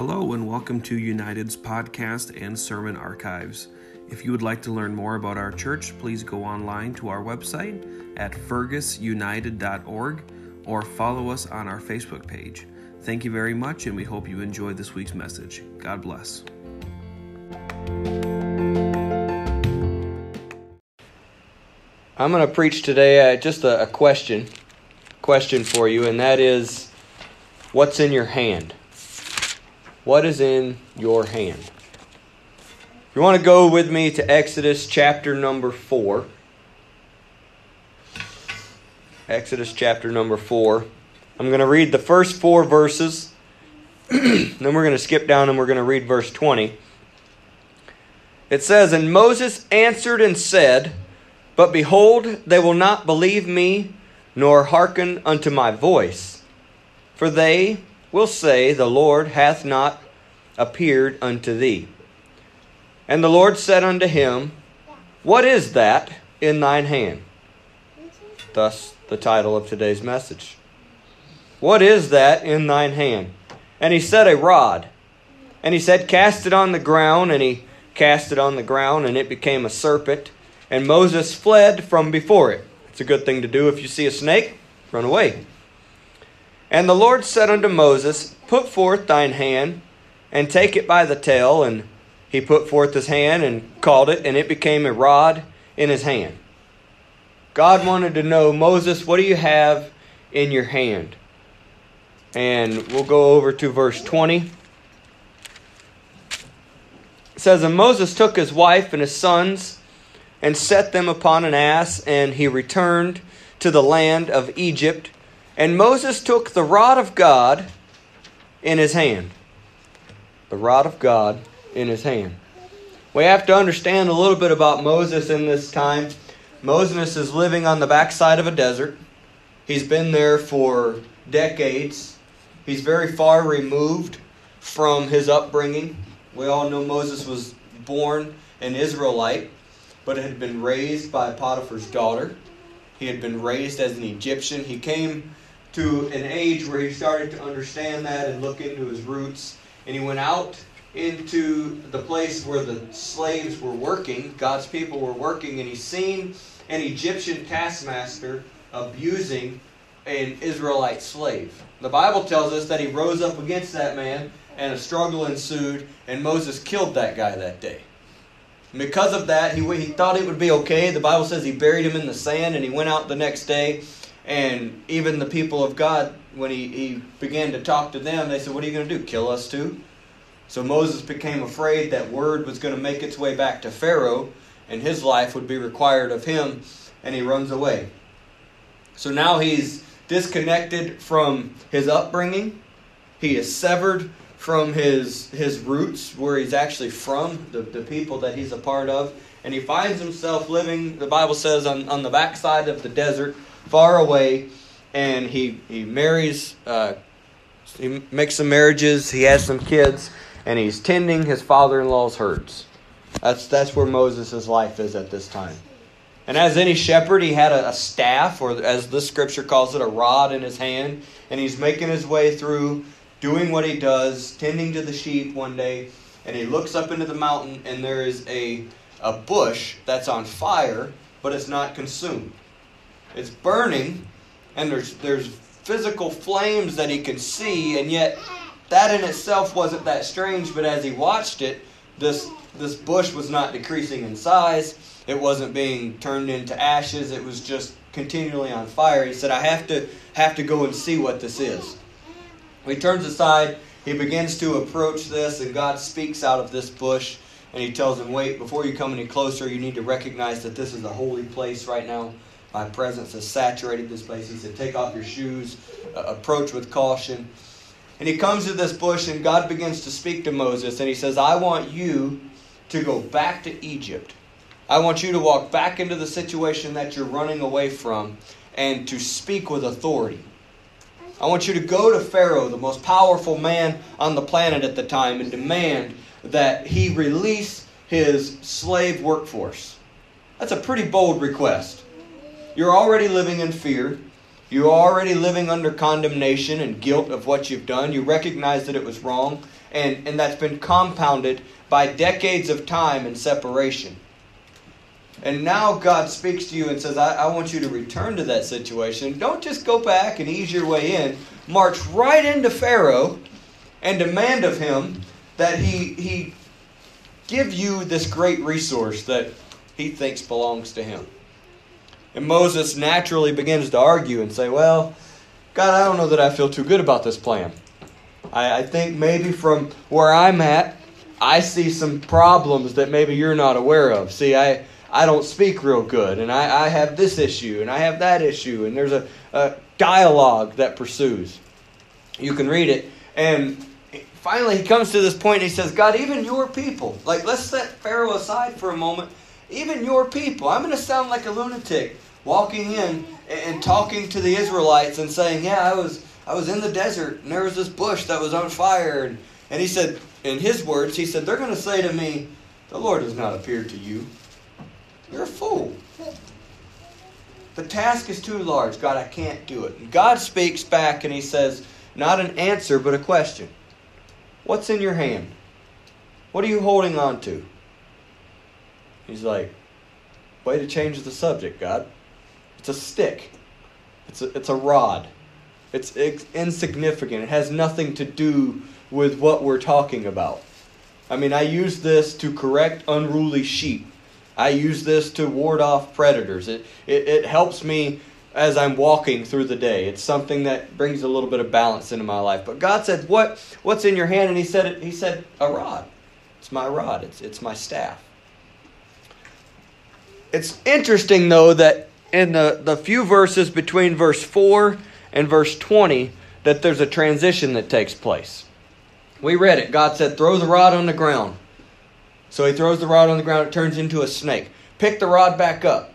Hello, and welcome to United's podcast and sermon archives. If you would like to learn more about our church, please go online to our website at fergusunited.org or follow us on our Facebook page. Thank you very much, and we hope you enjoy this week's message. God bless. I'm going to preach today uh, just a, a question, question for you, and that is, what's in your hand? What is in your hand? If you want to go with me to Exodus chapter number 4. Exodus chapter number 4. I'm going to read the first four verses, then we're going to skip down and we're going to read verse 20. It says, And Moses answered and said, But behold, they will not believe me, nor hearken unto my voice. For they will say, The Lord hath not appeared unto thee. And the Lord said unto him, What is that in thine hand? Thus the title of today's message. What is that in thine hand? And he said, A rod. And he said, Cast it on the ground. And he cast it on the ground, and it became a serpent. And Moses fled from before it. It's a good thing to do if you see a snake, run away. And the Lord said unto Moses, Put forth thine hand, and take it by the tail. And he put forth his hand and called it, and it became a rod in his hand. God wanted to know, Moses, what do you have in your hand? And we'll go over to verse 20. It says, And Moses took his wife and his sons and set them upon an ass, and he returned to the land of Egypt. And Moses took the rod of God in his hand. The rod of God in his hand. We have to understand a little bit about Moses in this time. Moses is living on the backside of a desert. He's been there for decades. He's very far removed from his upbringing. We all know Moses was born an Israelite, but had been raised by Potiphar's daughter. He had been raised as an Egyptian. He came to an age where he started to understand that and look into his roots. And he went out into the place where the slaves were working, God's people were working, and he seen an Egyptian taskmaster abusing an Israelite slave. The Bible tells us that he rose up against that man and a struggle ensued, and Moses killed that guy that day. And because of that, he, he thought it would be okay. The Bible says he buried him in the sand, and he went out the next day. And even the people of God, when he, he began to talk to them, they said, What are you going to do? Kill us too? So Moses became afraid that word was going to make its way back to Pharaoh, and his life would be required of him, and he runs away. So now he's disconnected from his upbringing. He is severed from his his roots, where he's actually from, the, the people that he's a part of. And he finds himself living, the Bible says, on, on the backside of the desert, far away. And he, he marries, uh, he makes some marriages, he has some kids, and he's tending his father in law's herds. That's, that's where Moses' life is at this time. And as any shepherd, he had a, a, staff, or as this scripture calls it, a rod in his hand, and he's making his way through, doing what he does, tending to the sheep one day, and he looks up into the mountain, and there is a, a bush that's on fire, but it's not consumed. It's burning, and there's, there's physical flames that he can see, and yet that in itself wasn't that strange, but as he watched it, this, this bush was not decreasing in size it wasn't being turned into ashes. It was just continually on fire. He said, I have to have to go and see what this is. He turns aside, he begins to approach this, and God speaks out of this bush, and he tells him, Wait, before you come any closer, you need to recognize that this is a holy place right now. My presence has saturated this place. He said, Take off your shoes, uh, approach with caution. And he comes to this bush, and God begins to speak to Moses, and he says, I want you to go back to Egypt. I want you to walk back into the situation that you're running away from and to speak with authority. I want you to go to Pharaoh, the most powerful man on the planet at the time, and demand that he release his slave workforce. That's a pretty bold request. You're already living in fear. You're already living under condemnation and guilt of what you've done. You recognize that it was wrong, and, and that's been compounded by decades of time and separation. And now God speaks to you and says, I, I want you to return to that situation. Don't just go back and ease your way in. March right into Pharaoh and demand of him that he, he give you this great resource that he thinks belongs to him. And Moses naturally begins to argue and say, Well, God, I don't know that I feel too good about this plan. I, I think maybe from where I'm at, I see some problems that maybe you're not aware of. See, I, I don't speak real good, and I, I have this issue, and I have that issue, and there's a, a dialogue that pursues. You can read it. And finally, he comes to this point and he says, God, even your people, like, let's set Pharaoh aside for a moment. Even your people, I'm going to sound like a lunatic walking in and talking to the Israelites and saying, Yeah, I was, I was in the desert, and there was this bush that was on fire. And, and he said, in his words, he said, They're going to say to me, The Lord has not appeared to you. You're a fool. The task is too large. God, I can't do it. God speaks back and he says, Not an answer, but a question. What's in your hand? What are you holding on to? He's like, Way to change the subject, God. It's a stick, it's a, it's a rod. It's, it's insignificant. It has nothing to do with what we're talking about. I mean, I use this to correct unruly sheep. I use this to ward off predators. It, it, it helps me as I'm walking through the day. It's something that brings a little bit of balance into my life. But God said, "What what's in your hand?" And He said, "He said a rod. It's my rod. It's it's my staff." It's interesting though that in the, the few verses between verse 4 and verse 20 that there's a transition that takes place. We read it. God said, Throw the rod on the ground. So he throws the rod on the ground, it turns into a snake. Pick the rod back up.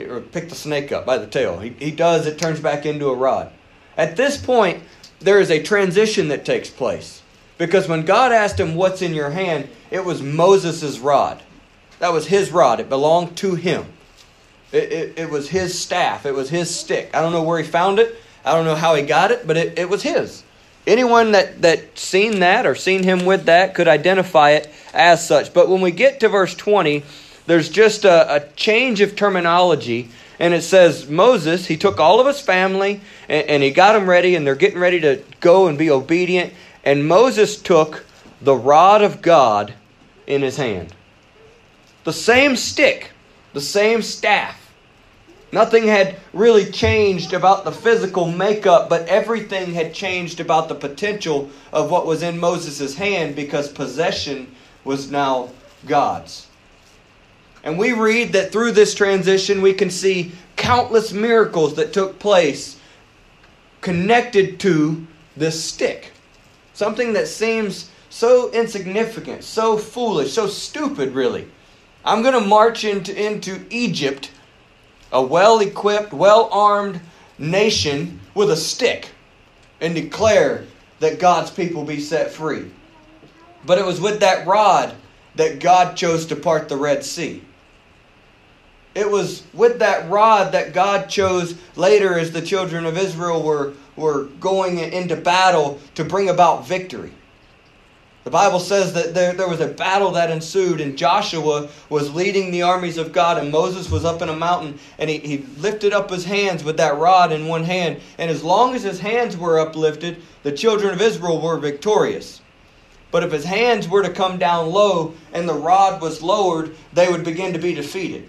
Or pick the snake up by the tail. He, he does, it turns back into a rod. At this point, there is a transition that takes place. Because when God asked him, What's in your hand? it was Moses' rod. That was his rod, it belonged to him. It, it, it, was his staff, it was his stick. I don't know where he found it, I don't know how he got it, but it, it was his. Anyone that, that seen that or seen him with that could identify it as such. But when we get to verse 20, there's just a, a change of terminology. And it says, Moses, he took all of his family and, and he got them ready, and they're getting ready to go and be obedient. And Moses took the rod of God in his hand. The same stick, the same staff. Nothing had really changed about the physical makeup, but everything had changed about the potential of what was in Moses' hand because possession was now God's. And we read that through this transition, we can see countless miracles that took place connected to this stick. Something that seems so insignificant, so foolish, so stupid, really. I'm going to march into, into Egypt a well equipped, well armed nation with a stick and declare that God's people be set free. But it was with that rod that God chose to part the Red Sea. It was with that rod that God chose later as the children of Israel were, were going into battle to bring about victory. The Bible says that there, there was a battle that ensued, and Joshua was leading the armies of God, and Moses was up in a mountain, and he, he lifted up his hands with that rod in one hand. And as long as his hands were uplifted, the children of Israel were victorious. But if his hands were to come down low and the rod was lowered, they would begin to be defeated.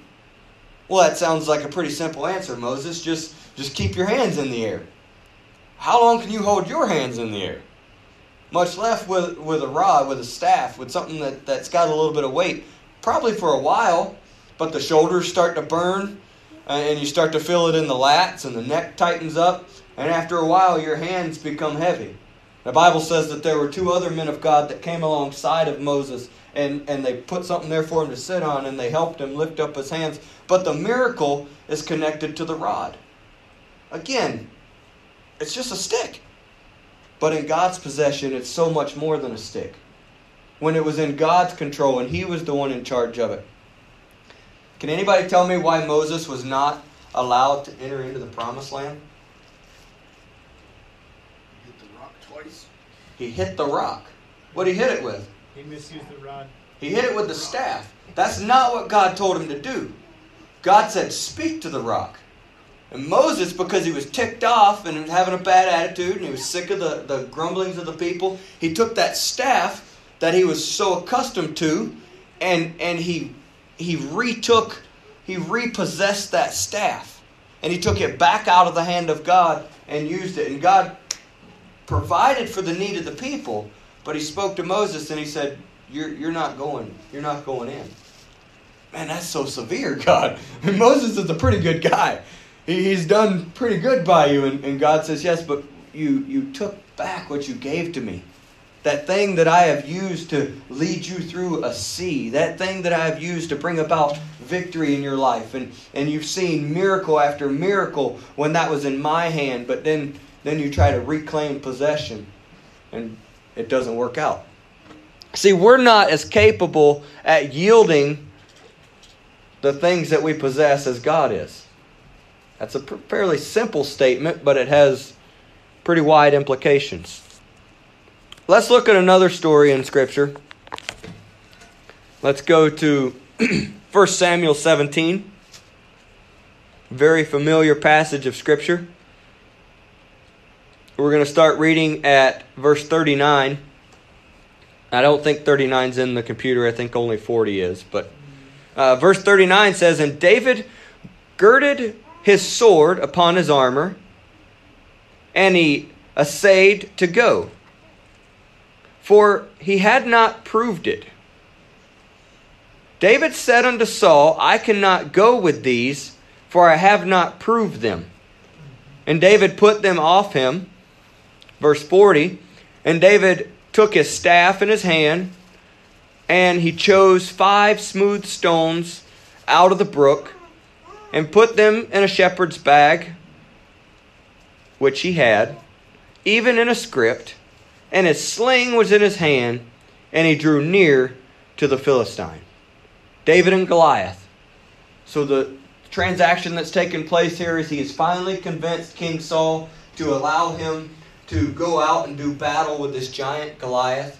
Well, that sounds like a pretty simple answer, Moses. Just, just keep your hands in the air. How long can you hold your hands in the air? Much less with, with a rod, with a staff, with something that, that's got a little bit of weight. Probably for a while, but the shoulders start to burn, uh, and you start to feel it in the lats, and the neck tightens up, and after a while, your hands become heavy. The Bible says that there were two other men of God that came alongside of Moses, and, and they put something there for him to sit on, and they helped him lift up his hands. But the miracle is connected to the rod. Again, it's just a stick. But in God's possession, it's so much more than a stick. When it was in God's control and He was the one in charge of it. Can anybody tell me why Moses was not allowed to enter into the promised land? He hit the rock twice. He hit the rock. What did he hit it with? He misused the rod. He hit it with the staff. That's not what God told him to do. God said, Speak to the rock. And Moses, because he was ticked off and having a bad attitude and he was sick of the, the grumblings of the people, he took that staff that he was so accustomed to and, and he, he retook, he repossessed that staff. And he took it back out of the hand of God and used it. And God provided for the need of the people, but he spoke to Moses and he said, You're, you're not going, you're not going in. Man, that's so severe, God. Moses is a pretty good guy he's done pretty good by you. And, and God says, Yes, but you, you took back what you gave to me. That thing that I have used to lead you through a sea, that thing that I have used to bring about victory in your life. And, and you've seen miracle after miracle when that was in my hand, but then, then you try to reclaim possession and it doesn't work out. See, we're not as capable at yielding the things that we possess as God is. That's a fairly simple statement, but it has pretty wide implications. Let's look at another story in Scripture. Let's go to 1 Samuel 17. Very familiar passage of Scripture. We're going to start reading at verse 39. I don't think 39 is in the computer. I think only 40 is. But uh, verse 39 says, And David girded his sword upon his armor, and he essayed to go. For he had not proved it. David said unto Saul, I cannot go with these, for I have not proved them. And David put them off him. Verse 40 And David took his staff in his hand, and he chose five smooth stones out of the brook and put them in a shepherd's bag, which he had, even in a script, and his sling was in his hand, and he drew near to the Philistine. David and Goliath. So the transaction that's taken place here is he has finally convinced King Saul to allow him to go out and do battle with this giant Goliath.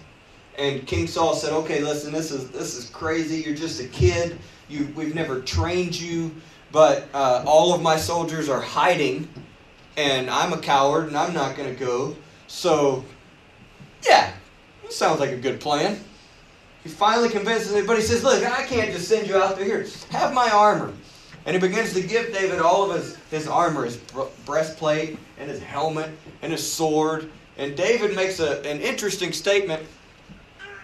And King Saul said, "Okay, listen, this is this is crazy. You're just a kid. You we've never trained you. But uh, all of my soldiers are hiding, and I'm a coward, and I'm not going to go. So, yeah, it sounds like a good plan. He finally convinces me, but he says, Look, I can't just send you out there. Here, have my armor. And he begins to give David all of his, his armor, his breastplate, and his helmet, and his sword. And David makes a, an interesting statement.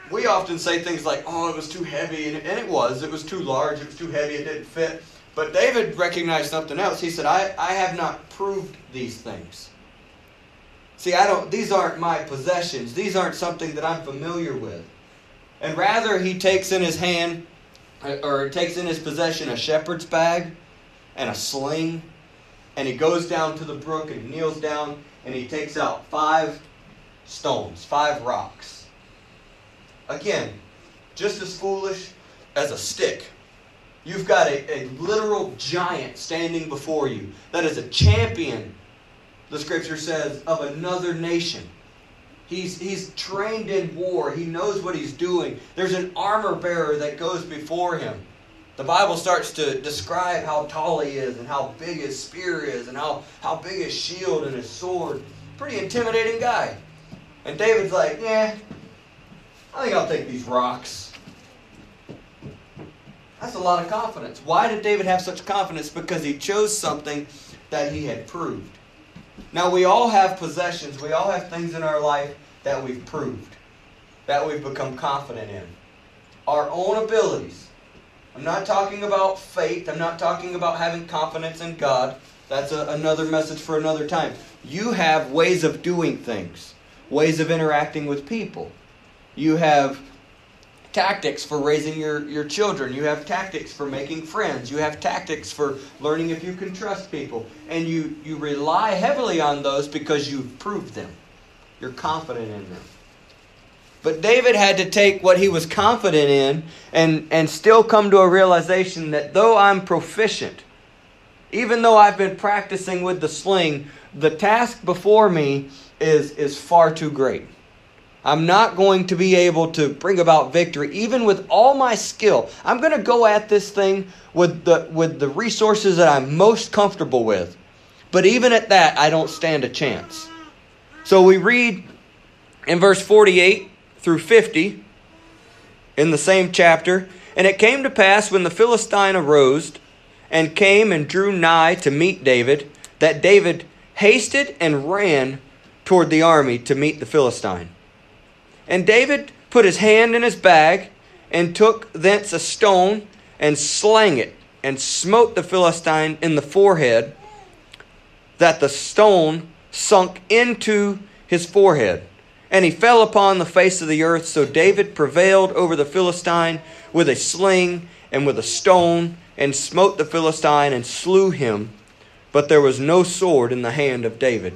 We often say things like, oh, it was too heavy, and, and it was. It was too large, it was too heavy, it didn't fit. But David recognized something else. He said, I, I have not proved these things. See, I don't these aren't my possessions. These aren't something that I'm familiar with. And rather he takes in his hand uh, or takes in his possession a shepherd's bag and a sling, and he goes down to the brook and kneels down and he takes out five stones, five rocks. Again, just as foolish as a stick. You've got a, a literal giant standing before you that is a champion, the scripture says, of another nation. He's, he's trained in war. He knows what he's doing. There's an armor bearer that goes before him. The Bible starts to describe how tall he is and how big his spear is and how, how big his shield and his sword. Pretty intimidating guy. And David's like, yeah, I think I'll take these rocks. That's a lot of confidence. Why did David have such confidence? Because he chose something that he had proved. Now, we all have possessions, we all have things in our life that we've proved, that we've become confident in. Our own abilities. I'm not talking about faith, I'm not talking about having confidence in God. That's a, another message for another time. You have ways of doing things, ways of interacting with people. You have tactics for raising your, your children. You have tactics for making friends. You have tactics for learning if you can trust people. And you, you rely heavily on those because you've proved them. You're confident in them. But David had to take what he was confident in and, and still come to a realization that though I'm proficient even though I've been practicing with the sling, the task before me is, is far too great. I'm not going to be able to bring about victory, even with all my skill. I'm going to go at this thing with the, with the resources that I'm most comfortable with. But even at that, I don't stand a chance. So we read in verse 48 through 50 in the same chapter And it came to pass when the Philistine arose and came and drew nigh to meet David, that David hasted and ran toward the army to meet the Philistine. And David put his hand in his bag and took thence a stone and slang it and smote the Philistine in the forehead, that the stone sunk into his forehead. And he fell upon the face of the earth. So David prevailed over the Philistine with a sling and with a stone, and smote the Philistine and slew him. But there was no sword in the hand of David.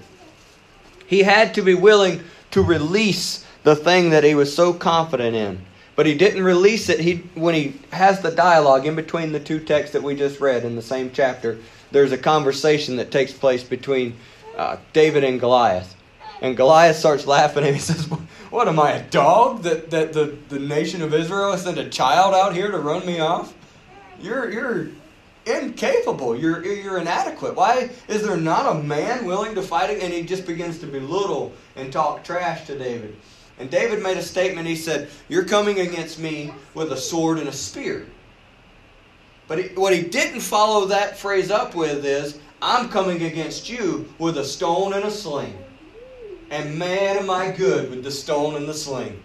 He had to be willing to release the thing that he was so confident in. But he didn't release it. He when he has the dialogue in between the two texts that we just read in the same chapter, there's a conversation that takes place between uh, David and Goliath. And Goliath starts laughing and he says, What am I, a dog that, that the, the nation of Israel has sent a child out here to run me off? You're, you're incapable. You're, you're inadequate. Why is there not a man willing to fight it? And he just begins to belittle and talk trash to David. And David made a statement. He said, You're coming against me with a sword and a spear. But he, what he didn't follow that phrase up with is, I'm coming against you with a stone and a sling. And man, am I good with the stone and the sling.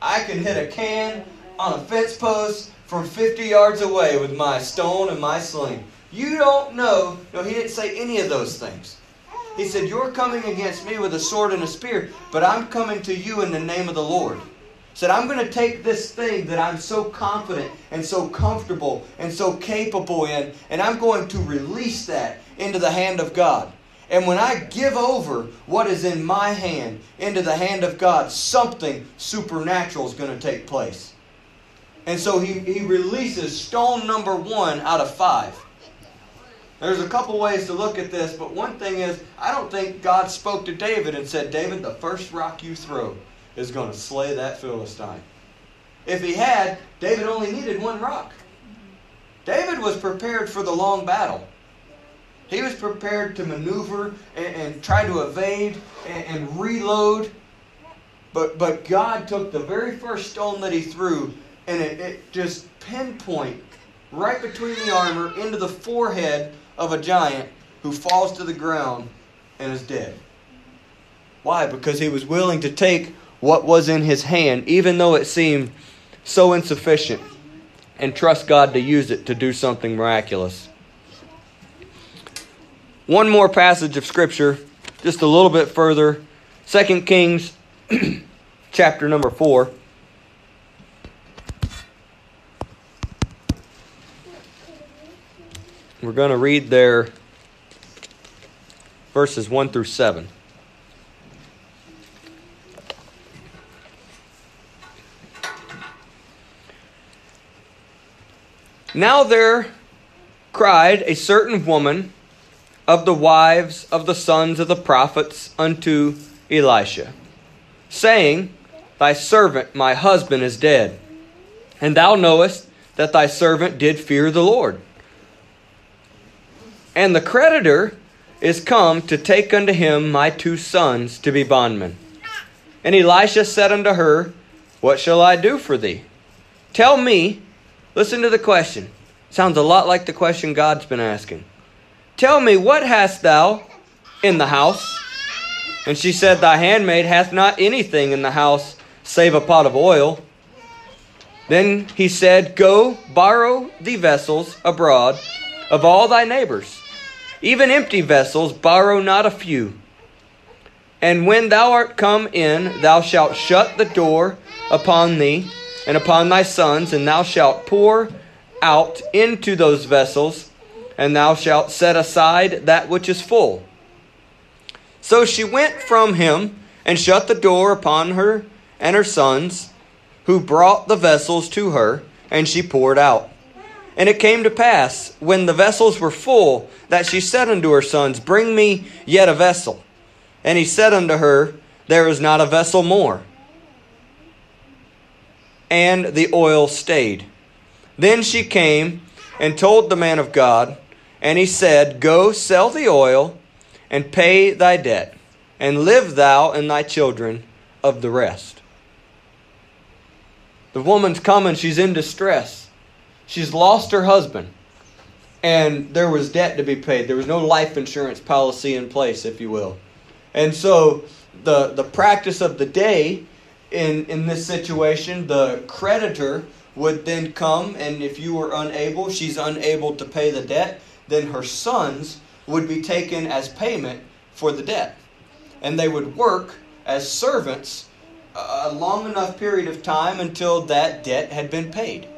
I can hit a can on a fence post from 50 yards away with my stone and my sling. You don't know. No, he didn't say any of those things. He said, You're coming against me with a sword and a spear, but I'm coming to you in the name of the Lord. He said, I'm going to take this thing that I'm so confident and so comfortable and so capable in, and I'm going to release that into the hand of God. And when I give over what is in my hand into the hand of God, something supernatural is going to take place. And so he, he releases stone number one out of five. There's a couple ways to look at this, but one thing is, I don't think God spoke to David and said, David, the first rock you throw is going to slay that Philistine. If he had, David only needed one rock. David was prepared for the long battle. He was prepared to maneuver and, and try to evade and, and reload. But, but God took the very first stone that he threw and it, it just pinpoint right between the armor into the forehead of a giant who falls to the ground and is dead. Why? Because he was willing to take what was in his hand, even though it seemed so insufficient, and trust God to use it to do something miraculous. One more passage of Scripture, just a little bit further. 2 Kings chapter number 4. We're going to read there verses 1 through 7. Now there cried a certain woman of the wives of the sons of the prophets unto Elisha, saying, Thy servant, my husband, is dead, and thou knowest that thy servant did fear the Lord. And the creditor is come to take unto him my two sons to be bondmen. And Elisha said unto her, What shall I do for thee? Tell me, listen to the question. Sounds a lot like the question God's been asking. Tell me, what hast thou in the house? And she said, Thy handmaid hath not anything in the house save a pot of oil. Then he said, Go borrow thee vessels abroad of all thy neighbors even empty vessels, borrow not a few. And when thou art come in, thou shalt shut the door upon thee and upon thy sons, and thou shalt pour out into those vessels, and thou shalt set aside that which is full. So she went from him and shut the door upon her and her sons, who brought the vessels to her, and she poured out. And it came to pass, when the vessels were full, that she said unto her sons, Bring me yet a vessel. And he said unto her, There is not a vessel more. And the oil stayed. Then she came and told the man of God, and he said, Go sell the oil and pay thy debt, and live thou and thy children of the rest. The woman's coming, she's in distress. She's lost her husband, and there was debt to be paid. There was no life insurance policy in place, if you will. And so the, the practice of the day in, in this situation, the creditor would then come, and if you were unable, she's unable to pay the debt, then her sons would be taken as payment for the debt. And they would work as servants a long enough period of time until that debt had been paid.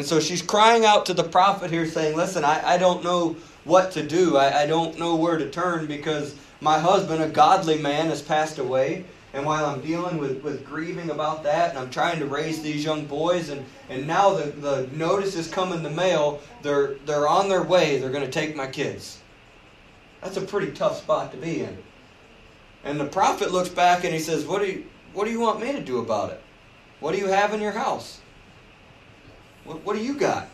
And so she's crying out to the prophet here, saying, Listen, I, I don't know what to do. I, I don't know where to turn because my husband, a godly man, has passed away. And while I'm dealing with, with grieving about that, and I'm trying to raise these young boys, and, and now the, the notice has come in the mail, they're, they're on their way, they're going to take my kids. That's a pretty tough spot to be in. And the prophet looks back and he says, What do you, what do you want me to do about it? What do you have in your house? What, what do you got?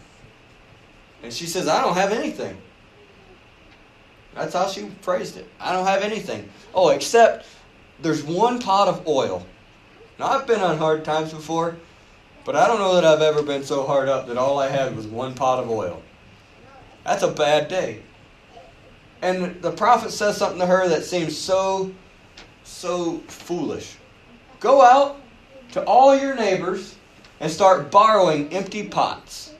And she says, I don't have anything. That's how she phrased it. I don't have anything. Oh, except there's one pot of oil. Now, I've been on hard times before, but I don't know that I've ever been so hard up that all I had was one pot of oil. That's a bad day. And the prophet says something to her that seems so, so foolish. Go out to all your neighbors and start borrowing empty pots.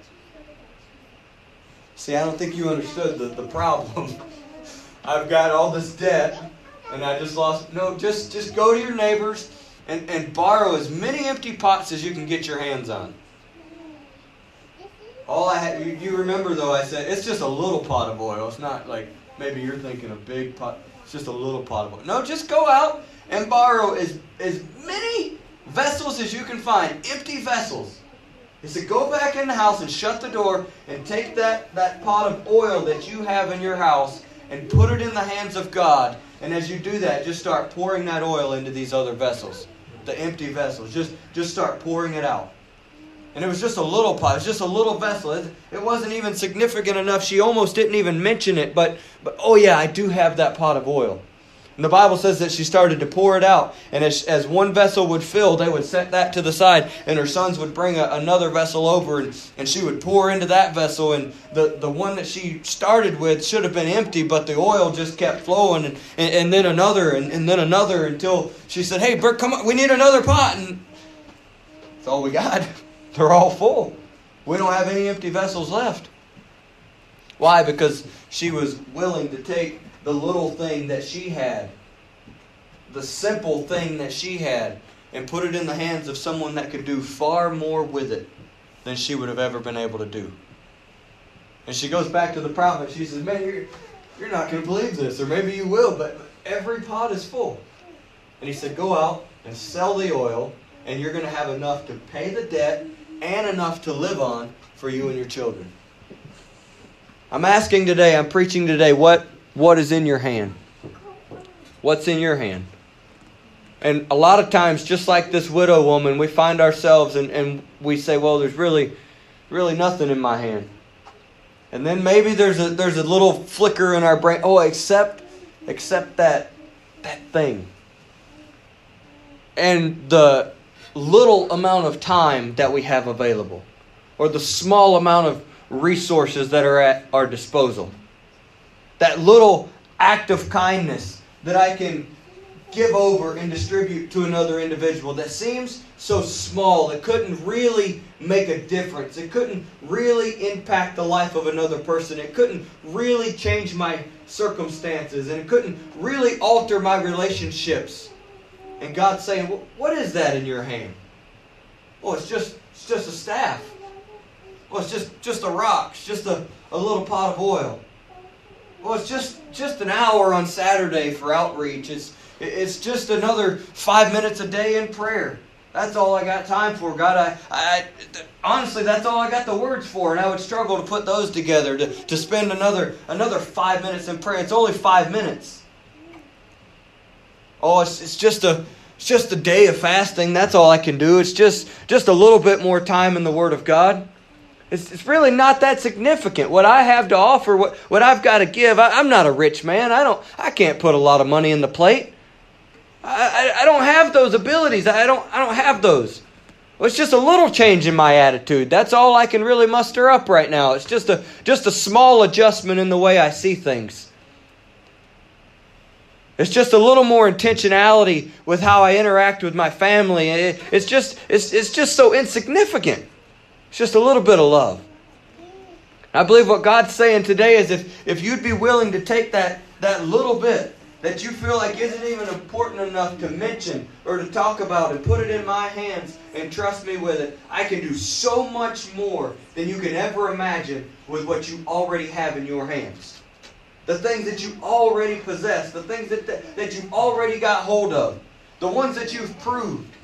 See, I don't think you understood the, the problem. I've got all this debt and I just lost. No, just, just go to your neighbors and, and borrow as many empty pots as you can get your hands on. All I had, you, you remember though, I said it's just a little pot of oil. It's not like maybe you're thinking a big pot. It's just a little pot of oil. No, just go out and borrow as, as many vessels as you can find, empty vessels. He said, go back in the house and shut the door and take that, that pot of oil that you have in your house and put it in the hands of God. And as you do that, just start pouring that oil into these other vessels, the empty vessels. Just, just start pouring it out. And it was just a little pot. It was just a little vessel. It, it wasn't even significant enough. She almost didn't even mention it. But, but oh yeah, I do have that pot of oil. And the Bible says that she started to pour it out. And as, as one vessel would fill, they would set that to the side. And her sons would bring a, another vessel over. And, and she would pour into that vessel. And the, the one that she started with should have been empty, but the oil just kept flowing. And, and, and then another, and, and then another until she said, Hey, come on, we need another pot. And that's all we got. They're all full. We don't have any empty vessels left. Why? Because she was willing to take the little thing that she had, the simple thing that she had, and put it in the hands of someone that could do far more with it than she would have ever been able to do. And she goes back to the prophet. She says, Man, you're, you're not going to believe this, or maybe you will, but every pot is full. And he said, Go out and sell the oil, and you're going to have enough to pay the debt and enough to live on for you and your children. I'm asking today, I'm preaching today, what what is in your hand? What's in your hand? And a lot of times, just like this widow woman, we find ourselves and, and we say, well, there's really, really nothing in my hand. And then maybe there's a there's a little flicker in our brain. Oh, accept accept that that thing. And the little amount of time that we have available, or the small amount of resources that are at our disposal that little act of kindness that I can give over and distribute to another individual that seems so small, it couldn't really make a difference. It couldn't really impact the life of another person. It couldn't really change my circumstances. And it couldn't really alter my relationships. And God's saying, What is that in your hand? Oh, it's just it's just a staff. Well, it's just, just a rock. It's just a, a little pot of oil. Well, it's just just an hour on Saturday for outreach. It's it's just another five minutes a day in prayer. that's all I got time for. God, I, I, honestly, that's all I got the words for, and I would struggle to put those together to, to spend another another five minutes in prayer. It's only five minutes. Oh, it's, it's just a it's just a day of fasting. That's all I can do. It's just just a little bit more time in the Word of God. It's, it's really not that significant. What I have to offer, what, what I've got to give, I, I'm not a rich man. I don't I can't put a lot of money in the plate. I, I, don't have those abilities. I don't, I don't have those. Well, it's just a little change in my attitude. That's all I can really muster up right now. It's just a, just a small adjustment in the way I see things. It's just a little more intentionality with how I interact with my family. It, it's, just, it's, it's just so insignificant. It's just a little bit of love. I believe what God's saying today is if, if you'd be willing to take that, that little bit that you feel like isn't even important enough to mention or to talk about and put it in my hands and trust me with it, I can do so much more than you can ever imagine with what you already have in your hands. The things that you already possess, the things that, that, that you've already got hold of, the ones that you've proved.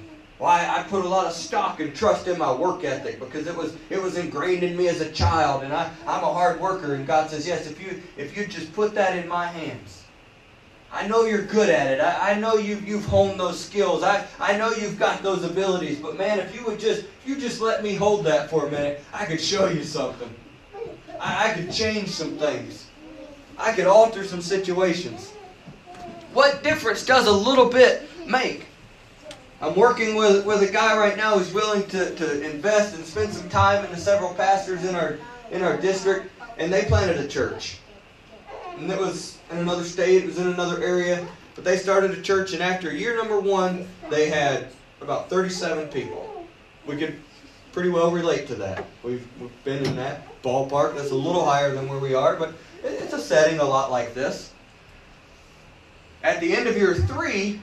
Why I put a lot of stock and trust in my work ethic because it was it was ingrained in me as a child and I, I'm a hard worker and God says, Yes, if you if you just put that in my hands, I know you're good at it. I, I know you've, you've honed those skills. I, I know you've got those abilities. But man, if you would just, if you just let me hold that for a minute, I could show you something. I, I could change some things. I could alter some situations. What difference does a little bit make? I'm working with, with a guy right now who's willing to, to invest and spend some time into several pastors in our in our district, and they planted a church. And it was in another state, it was in another area. But they started a church, and after year number one, they had about 37 people. We could pretty well relate to that. We've, we've been in that ballpark. That's a little higher than where we are, but it's a setting a lot like this. At the end of year three,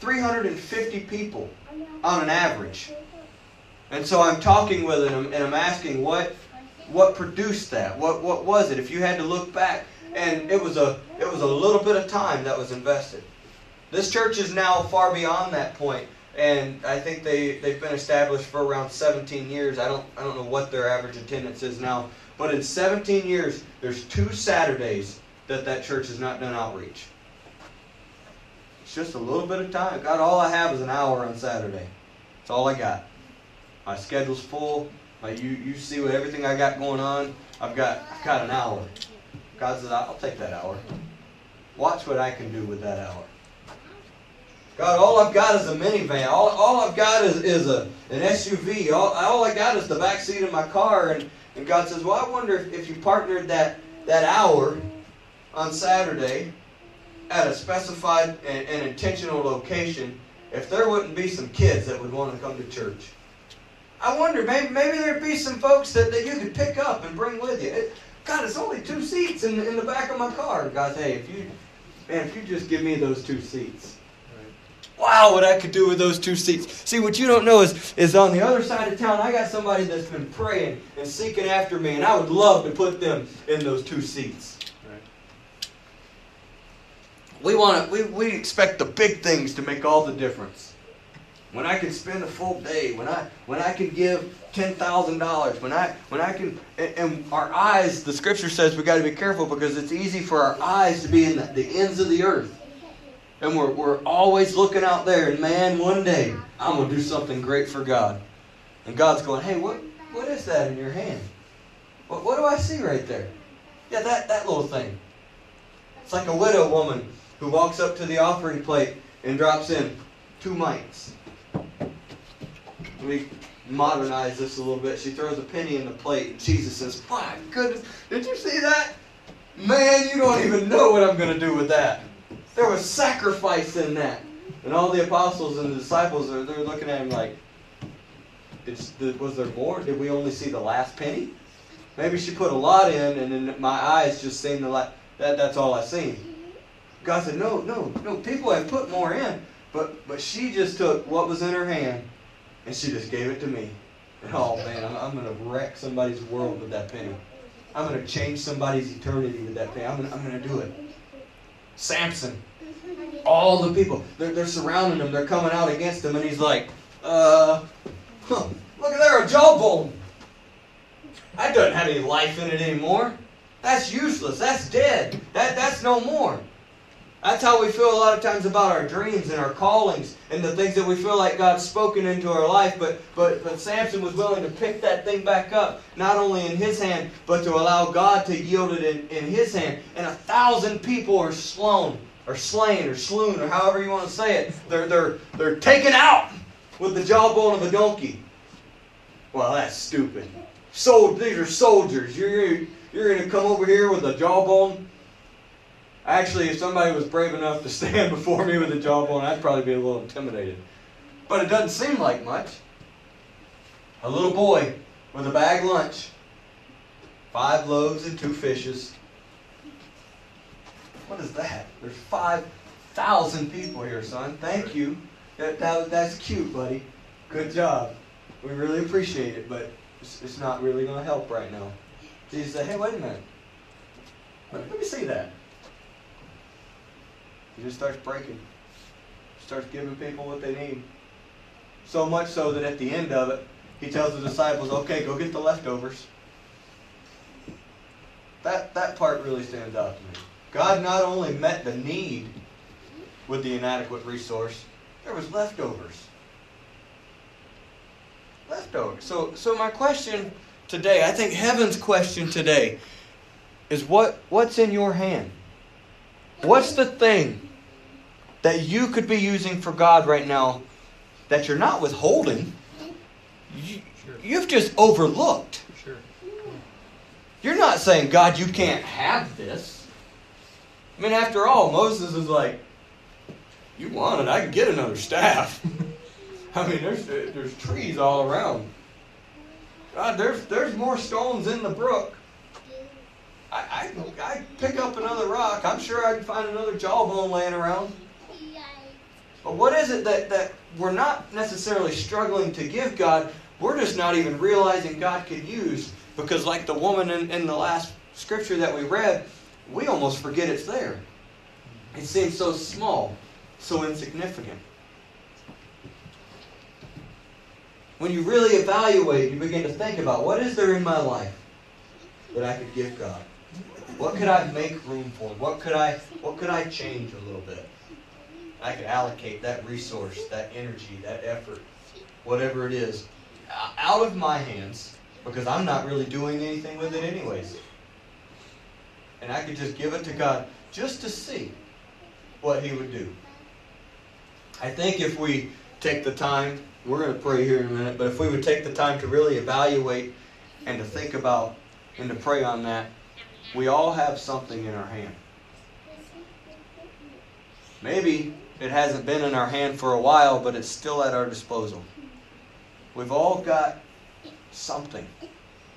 350 people on an average. And so I'm talking with them and I'm asking what what produced that? What what was it? If you had to look back, and it was a it was a little bit of time that was invested. This church is now far beyond that point, and I think they they've been established for around 17 years. I don't I don't know what their average attendance is now, but in 17 years, there's two Saturdays that that church has not done outreach. It's just a little bit of time. God, all I have is an hour on Saturday. That's all I got. My schedule's full. My, you you see what everything I got going on. I've got I've got an hour. God says, I'll take that hour. Watch what I can do with that hour. God, all I've got is a minivan. All, all I've got is, is a, an SUV. All, all I got is the back seat of my car. And, and God says, Well, I wonder if, if you partnered that, that hour on Saturday at a specified and, and intentional location, if there wouldn't be some kids that would want to come to church. I wonder, maybe, maybe there'd be some folks that, that you could pick up and bring with you. It, God, it's only two seats in, in the back of my car. God, hey, if you, man, if you just give me those two seats. Wow, what I could do with those two seats. See, what you don't know is, is on the other side of town, I got somebody that's been praying and seeking after me, and I would love to put them in those two seats. We want we, we expect the big things to make all the difference. When I can spend a full day, when I when I can give ten thousand dollars, when I when I can and, and, our eyes, the scripture says we got to be careful because it's easy for our eyes to be in the, the ends of the earth. And we're, we're always looking out there, and man, one day I'm gonna do something great for God. And God's going, Hey, what what is that in your hand? What what do I see right there? Yeah, that, that little thing. It's like a widow woman who walks up to the offering plate and drops in two mites we modernize this a little bit. She throws a penny in the plate, and Jesus says, My goodness, did you see that? Man, you don't even know what I'm going to do with that. There was sacrifice in that. And all the apostles and the disciples are they're looking at him like, was there more? Did we only see the last penny? Maybe she put a lot in, and then my eyes just seemed to like that. That's all I seen. God said, No, no, no. People have put more in, but but she just took what was in her hand and she just gave it to me. And oh man, I'm, I'm going to wreck somebody's world with that penny. I'm going to change somebody's eternity with that penny. I'm going, I'm to do it. Samson, all the people, they're, they're surrounding him. They're coming out against him. And he's like, Uh, huh, look at there, a jawbone. That doesn't have any life in it anymore. That's useless. That's dead. That, that's no more. That's how we feel a lot of times about our dreams and our callings and the things that we feel like God's spoken into our life. But, but, but Samson was willing to pick that thing back up, not only in his hand, but to allow God to yield it in, in his hand. And a thousand people are slain, or slain, or slewn, or however you want to say it. They're, they're, they're taken out with the jawbone of a donkey. Well, that's stupid. So, these are soldiers. You're, you're going to come over here with a jawbone? Actually, if somebody was brave enough to stand before me with a jawbone, I'd probably be a little intimidated. But it doesn't seem like much. A little boy with a bag lunch, five loaves and two fishes. What is that? There's 5,000 people here, son. Thank you. That, that, that's cute, buddy. Good job. We really appreciate it, but it's, it's not really going to help right now. Jesus said, hey, wait a minute. Let, let me see that. He just starts breaking. Starts giving people what they need. So much so that at the end of it, he tells the disciples, okay, go get the leftovers. That, that part really stands out to me. God not only met the need with the inadequate resource, there was leftovers. Leftovers. So, so my question today, I think heaven's question today is what, what's in your hand? What's the thing that you could be using for God right now that you're not withholding? You, you've just overlooked. You're not saying, God, you can't have this. I mean, after all, Moses is like, you want it, I can get another staff. I mean, there's there's trees all around. God, there's there's more stones in the brook. I, I, I pick up another rock. I'm sure I can find another jawbone laying around. But what is it that, that we're not necessarily struggling to give God? We're just not even realizing God could use. Because, like the woman in, in the last scripture that we read, we almost forget it's there. It seems so small, so insignificant. When you really evaluate, you begin to think about what is there in my life that I could give God? What could I make room for? What could I what could I change a little bit? I could allocate that resource, that energy, that effort, whatever it is, out of my hands because I'm not really doing anything with it anyways. And I could just give it to God just to see what He would do. I think if we take the time, we're going to pray here in a minute, but if we would take the time to really evaluate and to think about and to pray on that, we all have something in our hand. Maybe it hasn't been in our hand for a while, but it's still at our disposal. We've all got something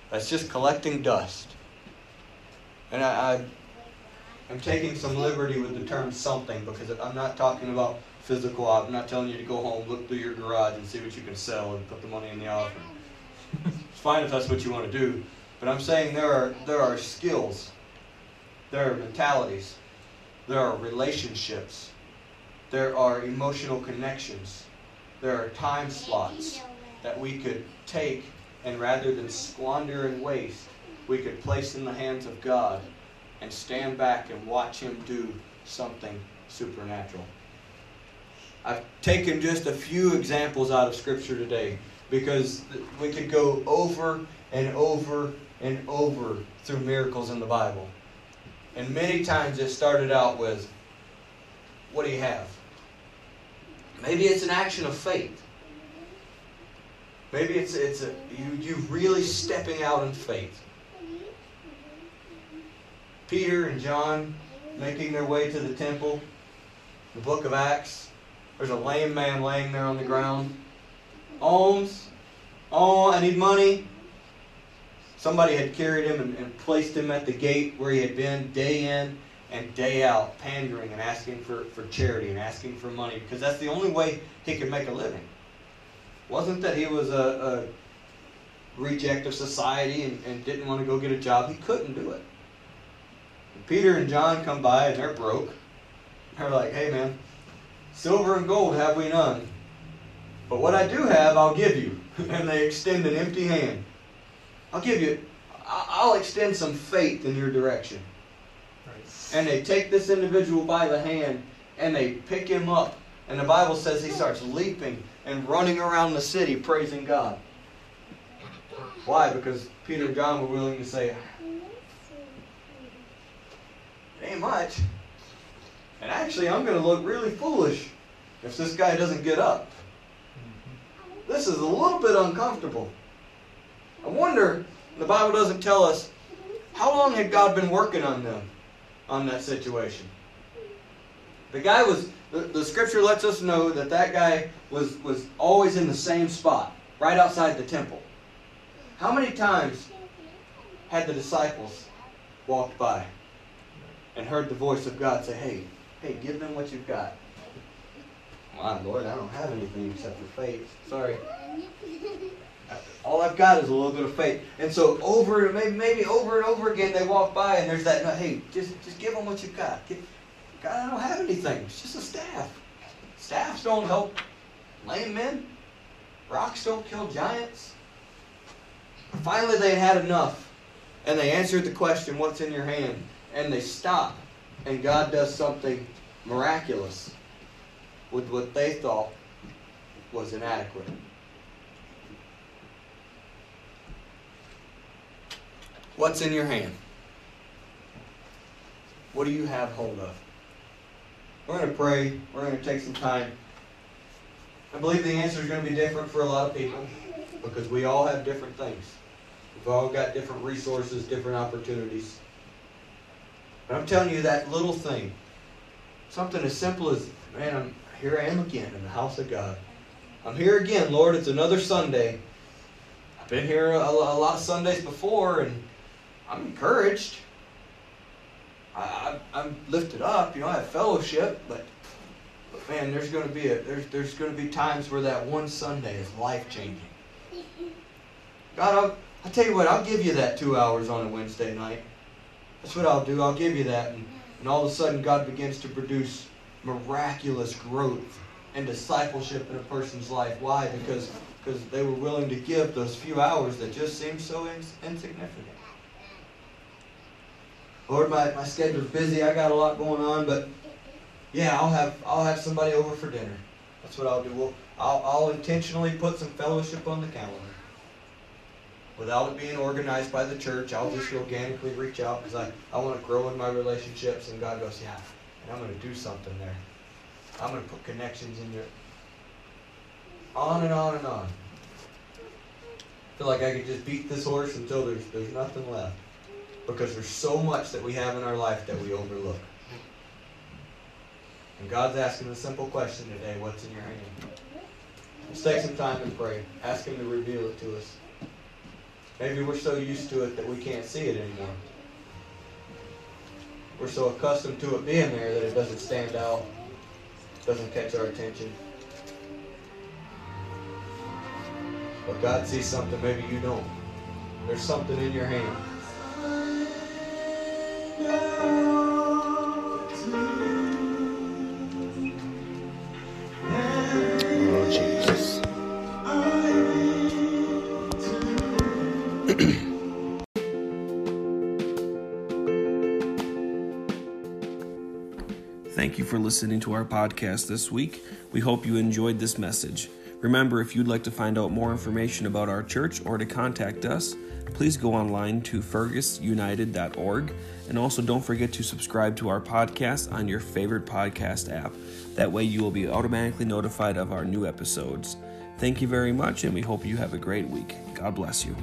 that's just collecting dust. And I, I, am taking some liberty with the term something because I'm not talking about physical. I'm not telling you to go home, look through your garage, and see what you can sell and put the money in the offering. it's fine if that's what you want to do. But I'm saying there are, there are skills, there are mentalities, there are relationships, there are emotional connections, there are time slots that we could take and rather than squander and waste, we could place in the hands of God and stand back and watch Him do something supernatural. I've taken just a few examples out of Scripture today because we could go over and over and over through miracles in the Bible. And many times it started out with, What do you have? Maybe it's an action of faith. Maybe it's, it's a, you, you really stepping out in faith. Peter and John making their way to the temple, the book of Acts. There's a lame man laying there on the ground. Alms. Oh, I need money. Somebody had carried him and, and, placed him at the gate where he had been day in and day out, pandering and asking for, for charity and asking for money because that's the only way he could make a living. Wasn't that he was a, a reject of society and, and didn't want to go get a job. He couldn't do it. And Peter and John come by and they're broke. They're like, hey man, silver and gold have we none. But what I do have, I'll give you. And they extend an empty hand. I'll give you, I'll extend some faith in your direction. And they take this individual by the hand and they pick him up. And the Bible says he starts leaping and running around the city praising God. Why? Because Peter and John were willing to say, it ain't much. And actually, I'm going to look really foolish if this guy doesn't get up. This is a little bit uncomfortable. I wonder, the Bible doesn't tell us, how long had God been working on them, on that situation? The guy was, the, the scripture lets us know that that guy was, was always in the same spot, right outside the temple. How many times had the disciples walked by and heard the voice of God say, hey, hey, give them what you've got? My Lord, I don't have anything except for faith. Sorry. All I've got is a little bit of faith. And so over, and maybe, maybe over and over again, they walk by and there's that, hey, just, just give them what you've got. God, I don't have anything. It's just a staff. Staffs don't help lame men. Rocks don't kill giants. Finally, they had enough. And they answered the question, What's in your hand? And they stop. And God does something miraculous with what they thought was inadequate. What's in your hand? What do you have hold of? We're going to pray. We're going to take some time. I believe the answer is going to be different for a lot of people because we all have different things. We've all got different resources, different opportunities. But I'm telling you that little thing, something as simple as, man, I'm here I am again in the house of God. I'm here again, Lord. It's another Sunday. I've been here a, a lot of Sundays before, and I'm encouraged. I, am lifted up. You know, I have fellowship, but, but man, there's going to be a there's there's going to be times where that one Sunday is life changing. God, I'll, I'll tell you what. I'll give you that two hours on a Wednesday night. That's what I'll do. I'll give you that, and, and all of a sudden, God begins to produce miraculous growth and discipleship in a person's life. Why? Because because they were willing to give those few hours that just seemed so ins- insignificant. Lord, my, my schedule's busy. I got a lot going on, but yeah, I'll have I'll have somebody over for dinner. That's what I'll do. We'll, I'll, I'll intentionally put some fellowship on the calendar. Without it being organized by the church, I'll just organically reach out because I, I want to grow in my relationships. And God goes, yeah, and I'm going to do something there. I'm going to put connections in there. On and on and on. I feel like I could just beat this horse until there's there's nothing left. Because there's so much that we have in our life that we overlook. And God's asking a simple question today, what's in your hand? Let's take some time and pray. Ask Him to reveal it to us. Maybe we're so used to it that we can't see it anymore. We're so accustomed to it being there that it doesn't stand out, doesn't catch our attention. But God sees something maybe you don't. There's something in your hand. Thank you for listening to our podcast this week. We hope you enjoyed this message. Remember, if you'd like to find out more information about our church or to contact us, please go online to fergusunited.org. And also, don't forget to subscribe to our podcast on your favorite podcast app. That way, you will be automatically notified of our new episodes. Thank you very much, and we hope you have a great week. God bless you.